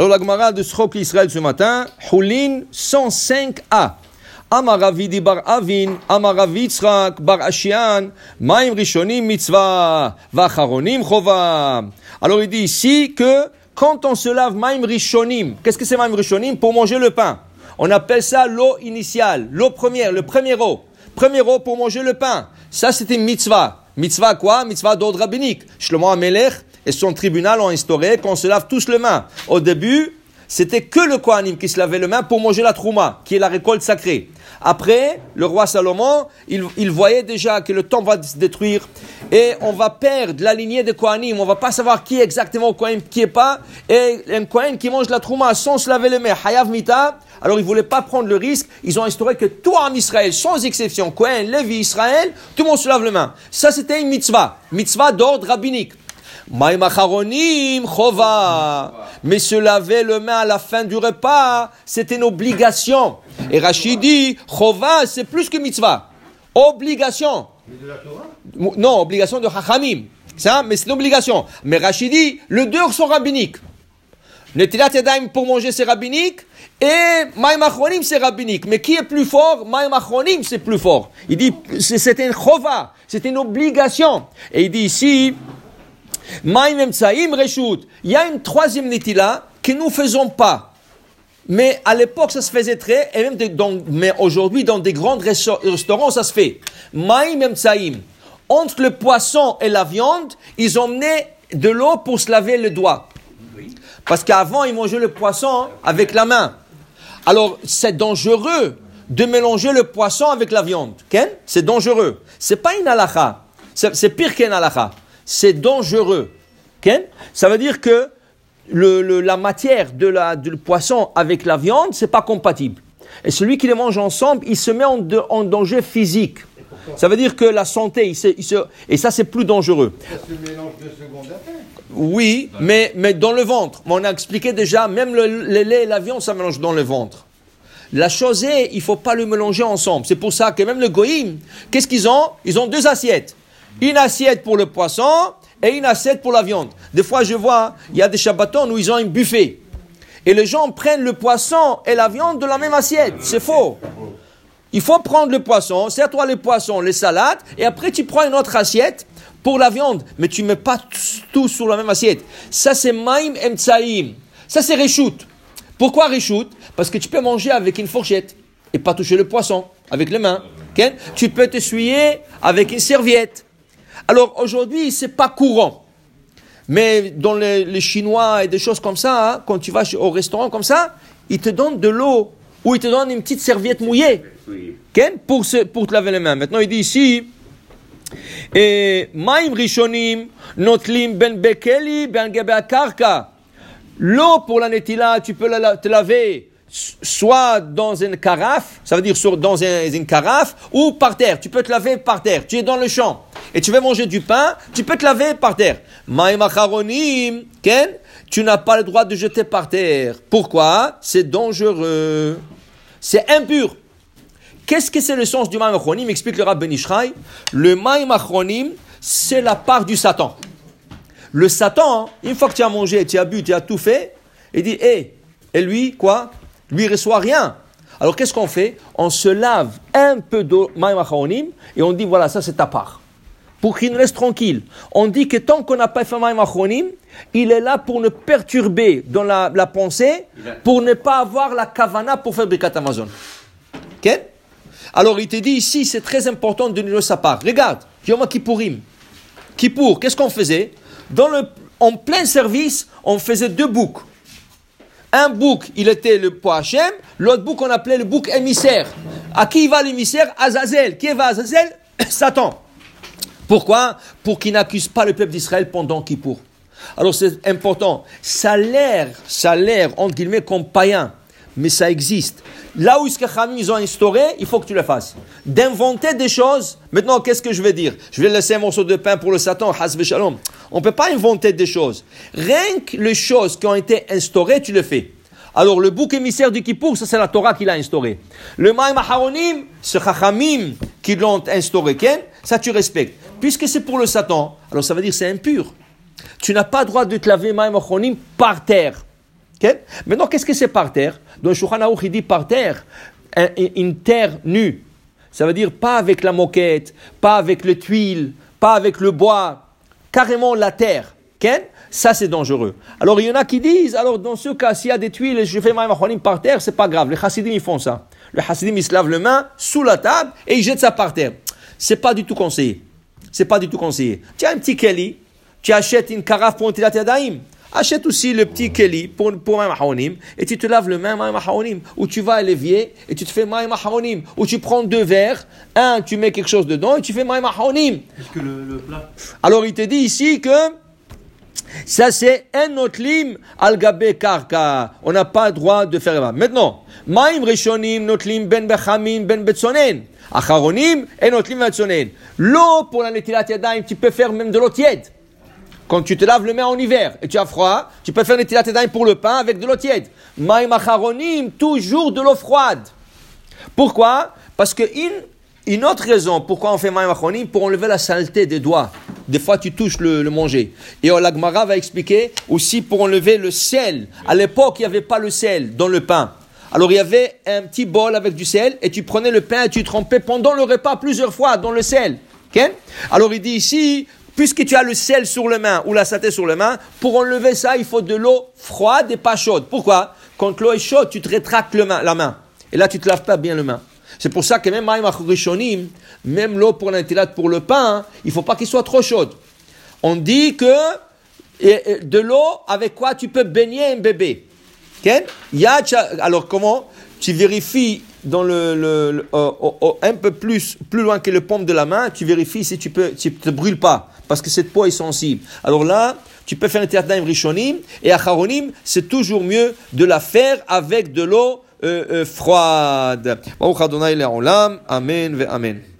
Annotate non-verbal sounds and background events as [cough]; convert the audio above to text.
Alors la Gemara de Srok Israël ce matin, Hulin 105a. Amaravidi bar Avin, Amaravitzrak bar Ashian, Maim Rishonim mitzvah, Vacharonim chova. Alors il dit ici que quand on se lave Maim Rishonim, qu'est-ce que c'est Maim Rishonim? Pour manger le pain. On appelle ça l'eau initiale, l'eau première, le premier eau. Premier eau pour manger le pain. Ça c'était mitzvah. Mitzvah quoi? Mitzvah d'ordre rabbinique. Shlomo Amelech et son tribunal ont instauré qu'on se lave tous les mains. Au début, c'était que le Kohanim qui se lavait les mains pour manger la trouma, qui est la récolte sacrée. Après, le roi Salomon, il, voyait déjà que le temps va se détruire et on va perdre la lignée des Kohanim. On va pas savoir qui est exactement Kohanim, qui est pas. Et un Kohen qui mange la trouma sans se laver les mains, Hayav Mita, alors ils voulaient pas prendre le risque. Ils ont instauré que tout en Israël, sans exception, Kohen, Lévi, Israël, tout le monde se lave les mains. Ça, c'était une mitzvah. Mitzvah d'ordre rabbinique. Maïmacharonim chova. Mais se laver le main à la fin du repas, c'est une obligation. Et Rachid dit, chova, c'est plus que mitzvah. Obligation. Non, obligation de hachamim. Ça, mais c'est une obligation. Mais Rachid dit, le deux sont rabbiniques. Netilat Yadayim pour manger, c'est rabbinique. Et Maïmachonim, c'est rabbinique. Mais qui est plus fort? Maïmachonim, c'est plus fort. Il dit, c'est une chova. C'est une obligation. Et il dit ici, il y a une troisième netila que nous faisons pas. Mais à l'époque, ça se faisait très, et même mais aujourd'hui, dans des grands restaurants, ça se fait. Maïm Entre le poisson et la viande, ils emmenaient de l'eau pour se laver le doigt. Parce qu'avant, ils mangeaient le poisson avec la main. Alors, c'est dangereux de mélanger le poisson avec la viande. C'est dangereux. C'est pas une halakha. C'est pire qu'une halakha c'est dangereux. Ça veut dire que la matière de la, du poisson avec la viande, c'est pas compatible. Et celui qui les mange ensemble, il se met en, danger physique. Ça veut dire que la santé, il et ça c'est plus dangereux. Oui, mais, mais dans le ventre. On a expliqué déjà, même le, lait et la viande, ça mélange dans le ventre. La chose est, il faut pas le mélanger ensemble. C'est pour ça que même le goïm, qu'est-ce qu'ils ont? Ils ont deux assiettes. Une assiette pour le poisson et une assiette pour la viande. Des fois, je vois, il y a des Shabbatons où ils ont un buffet. Et les gens prennent le poisson et la viande de la même assiette. C'est faux. Il faut prendre le poisson, sers-toi le poisson, les salades, et après tu prends une autre assiette pour la viande. Mais tu ne mets pas tout sur la même assiette. Ça, c'est Maim Emtsaim. Ça, c'est Reshoot. Pourquoi Reshoot Parce que tu peux manger avec une fourchette et pas toucher le poisson avec les mains. Tu peux t'essuyer avec une serviette. Alors aujourd'hui, c'est pas courant. Mais dans les, Chinois et des choses comme ça, hein, quand tu vas au restaurant comme ça, ils te donnent de l'eau ou ils te donnent une petite serviette mouillée pour, pour te laver les mains. Maintenant, il dit ici, Maim Rishonim, Notlim Ben Bekeli, Ben. L'eau pour la netila, tu peux la, te laver soit dans une carafe, ça veut dire dans une carafe, ou par terre. Tu peux te laver par terre. Tu es dans le champ et tu veux manger du pain, tu peux te laver par terre. Ken, tu n'as pas le droit de jeter par terre. Pourquoi? C'est dangereux. C'est impur. Qu'est-ce que c'est le sens du maïm Explique le Rabbi Benishraï. Le maïm c'est la part du Satan. Le Satan, une fois que tu as mangé, tu as bu, tu as tout fait, il dit, hé, et lui, quoi? Lui, il reçoit rien. Alors qu'est-ce qu'on fait? On se lave un peu d'eau et on dit voilà, ça c'est ta part. Pour qu'il nous reste tranquille. On dit que tant qu'on n'a pas fait Maïm il est là pour ne perturber dans la, pensée, pour ne pas avoir la kavana pour Birkat Amazon. Ok? Alors il te dit ici, c'est très important de nous sa part. Regarde, Yom Kippourim. Kippour, qu'est-ce qu'on faisait? Dans le, En plein service, on faisait deux boucs. Un bouc, il était le Hachem, l'autre bouc, on appelait le bouc émissaire. À qui va l'émissaire? Azazel. Qui va Azazel? [coughs] Satan. Pourquoi Pour qu'il n'accuse pas le peuple d'Israël pendant Kippour. Alors c'est important. Ça a l'air, ça a l'air, entre guillemets, comme païen, mais ça existe. Là où ils ont instauré, il faut que tu le fasses. D'inventer des choses. Maintenant, qu'est-ce que je vais dire Je vais laisser un morceau de pain pour le Satan, shalom. On ne peut pas inventer des choses. Rien que les choses qui ont été instaurées, tu le fais. Alors, le bouc émissaire du Kippour, ça c'est la Torah qui l'a instauré. Le Maïm Aharonim, c'est Chachamim qui l'ont instauré. Ça tu respectes. Puisque c'est pour le Satan, alors ça veut dire c'est impur. Tu n'as pas le droit de te laver Maïm par terre. Ok? Maintenant, qu'est-ce que c'est par terre? Dans le Shulchan Aruch, il dit par terre, un- une terre nue. Ça veut dire pas avec la moquette, pas avec les tuiles, pas avec le bois, carrément la terre. Ok? Ça, c'est dangereux. Alors, il y en a qui disent, alors dans ce cas, s'il y a des tuiles et je fais ma machonim par terre, c'est pas grave. Les chassidim, ils font ça. Le chassidim, il se lave les mains sous la table et il jette ça par terre. C'est pas du tout conseillé. C'est pas du tout conseillé. Tu as un petit Kelly, tu achètes une carafe pour un tilat yadayim. Achète aussi le petit Kelly pour, pour Maïm Haonim et tu te laves le main Maïm Haonim. Ou tu vas à l'évier et tu te fais Maïm Haonim. Ou tu prends deux verres, un, tu mets quelque chose dedans et tu fais Maïm Haonim. Est-ce que le, le plat Alors il te dit ici que ça c'est un autre lim al gabe karka. On n'a pas le droit de faire ça. Maintenant, maim rishonim notlim ben bechamin ben betsonen. Acharonim et notlim betsonen. L'eau pour la netilat yadayim, tu peux faire même de l'eau tiède. Quand tu te laves le main en hiver et tu as froid, tu peux faire netilat yadayim pour le pain avec de l'eau tiède. Maim acharonim, toujours de l'eau froide. Pourquoi? Parce que une, une autre raison pourquoi on fait Maïm Achronim, pour enlever la saleté des doigts. Des fois, tu touches le, manger. Et l'Agmara va expliquer aussi pour enlever le sel. À l'époque, il n'y avait pas le sel dans le pain. Alors, il y avait un petit bol avec du sel et tu prenais le pain et tu trempais pendant le repas plusieurs fois dans le sel. Alors, il dit ici, puisque tu as le sel sur le main ou la saleté sur le main, pour enlever ça, il faut de l'eau froide et pas chaude. Pourquoi? Quand l'eau est chaude, tu te rétractes le main- la main. Et là, tu te laves pas bien le main. C'est pour ça que même même l'eau pour l'intilat pour le pain, il faut pas qu'il soit trop chaude. On dit que de l'eau avec quoi tu peux baigner un bébé. Alors comment? Tu vérifies dans le, euh, un peu plus plus loin que le paume de la main, tu vérifies si tu peux tu te brûles pas parce que cette peau est sensible. Alors là, tu peux faire un tiratnaim rishonim et acharonim, c'est toujours mieux de la faire avec de l'eau euh, froide. Baruch Adonai le'olam. Amen ve amen.